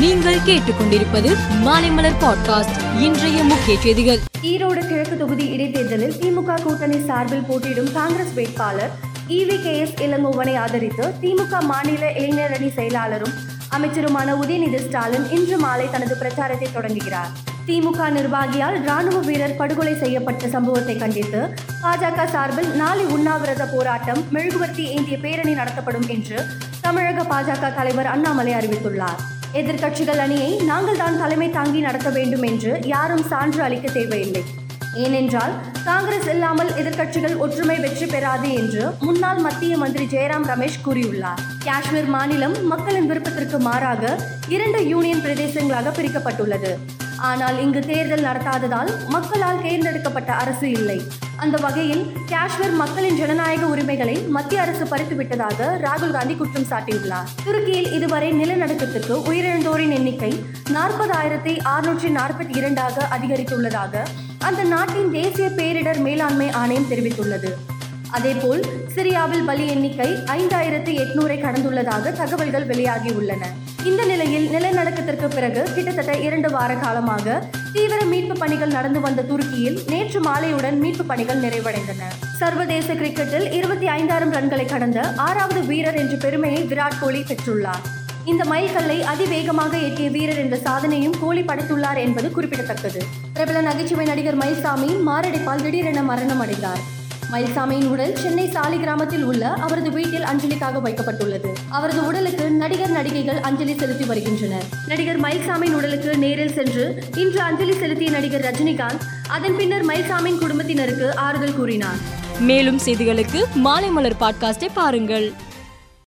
நீங்கள் கேட்டுக்கொண்டிருப்பது மாலைமலர் பாட்காஸ்ட் இன்றைய முக்கிய செய்திகள். ஈரோடு கிழக்கு தொகுதி இடைத்தேர்தலில் திமுக கூட்டணி சார்பில் போட்டியிடும் காங்கிரஸ் வேட்பாளர் இவி கே எஸ் இளங்கோவனை ஆதரித்து திமுக மாநில இளைஞரணி செயலாளரும் அமைச்சருமான உதயநிதி ஸ்டாலின் இன்று மாலை தனது பிரச்சாரத்தை தொடங்குகிறார். திமுக நிர்வாகியால் ராணுவ வீரர் படுகொலை செய்யப்பட்ட சம்பவத்தை கண்டித்து பாஜக சார்பில் நாளை உண்ணாவிரத போராட்டம் மெழுகுவர்த்தி ஏந்திய பேரணி நடத்தப்படும் என்று தமிழக பாஜக தலைவர் அண்ணாமலை அறிவித்துள்ளார். எதிர்க்கட்சிகள் அணியை நாங்கள் தான் தலைமை தாங்கி நடத்த வேண்டும் என்று யாரும் சான்று அளிக்க தேவையில்லை. ஏனென்றால் காங்கிரஸ் இல்லாமல் எதிர்க்கட்சிகள் ஒற்றுமை வெற்றி பெறாது என்று முன்னாள் மத்திய மந்திரி ஜெயராம் ரமேஷ் கூறியுள்ளார். காஷ்மீர் மாநிலம் மக்களின் விருப்பத்திற்கு மாறாக இரண்டு யூனியன் பிரதேசங்களாக பிரிக்கப்பட்டுள்ளது. ஆனால் இங்கு தேர்தல் நடத்தாததால் மக்களால் தேர்ந்தெடுக்கப்பட்ட அரசு இல்லை. அந்த வகையில் காஷ்மீர் மக்களின் ஜனநாயக உரிமைகளை மத்திய அரசு பறித்துவிட்டதாக ராகுல் காந்தி குற்றம் சாட்டியுள்ளார். துருக்கியில் இதுவரை நிலநடுக்கத்திற்கு உயிரிழந்தோரின் எண்ணிக்கை நாற்பதாயிரத்தி அறுநூற்றி நாற்பத்தி இரண்டாக அதிகரித்துள்ளதாக அந்த நாட்டின் தேசிய பேரிடர் மேலாண்மை ஆணையம் தெரிவித்துள்ளது. அதேபோல் சிரியாவில் பலி எண்ணிக்கை ஐந்தாயிரத்து எட்நூறை கடந்துள்ளதாக தகவல்கள் வெளியாகியுள்ளன. இந்த நிலையில் நிலநடுக்கத்திற்கு பிறகு கிட்டத்தட்ட இரண்டு வார காலமாக தீவிர மீட்பு பணிகள் நடந்து வந்த துருக்கியில் நேற்று மாலையுடன் மீட்பு பணிகள் நிறைவடைந்தன. சர்வதேச கிரிக்கெட்டில் இருபத்தி ஐந்தாயிரம் ரன்களை கடந்த ஆறாவது வீரர் என்ற பெருமையை விராட் கோலி பெற்றுள்ளார். இந்த மைல்கல்லை அதிவேகமாக எட்டிய வீரர் என்ற சாதனையும் கோலி படைத்துள்ளார் என்பது குறிப்பிடத்தக்கது. பிரபல நகைச்சுவை நடிகர் மயில்சாமி மாரடைப்பால் திடீரென மரணம் அடைந்தார். மயில்சாமியின் உடல் சென்னை சாலி கிராமத்தில் உள்ள அவரது வீட்டில் அஞ்சலிக்காக வைக்கப்பட்டுள்ளது. அவரது உடலுக்கு நடிகர் நடிகைகள் அஞ்சலி செலுத்தி வருகின்றனர். நடிகர் மயில்சாமியின் உடலுக்கு நேரில் சென்று இன்று அஞ்சலி செலுத்திய நடிகர் ரஜினிகாந்த் அதன் பின்னர் மயில்சாமியின் குடும்பத்தினருக்கு ஆறுதல் கூறினார். மேலும் செய்திகளுக்கு மாலைமலர் பாட்காஸ்டை பாருங்கள்.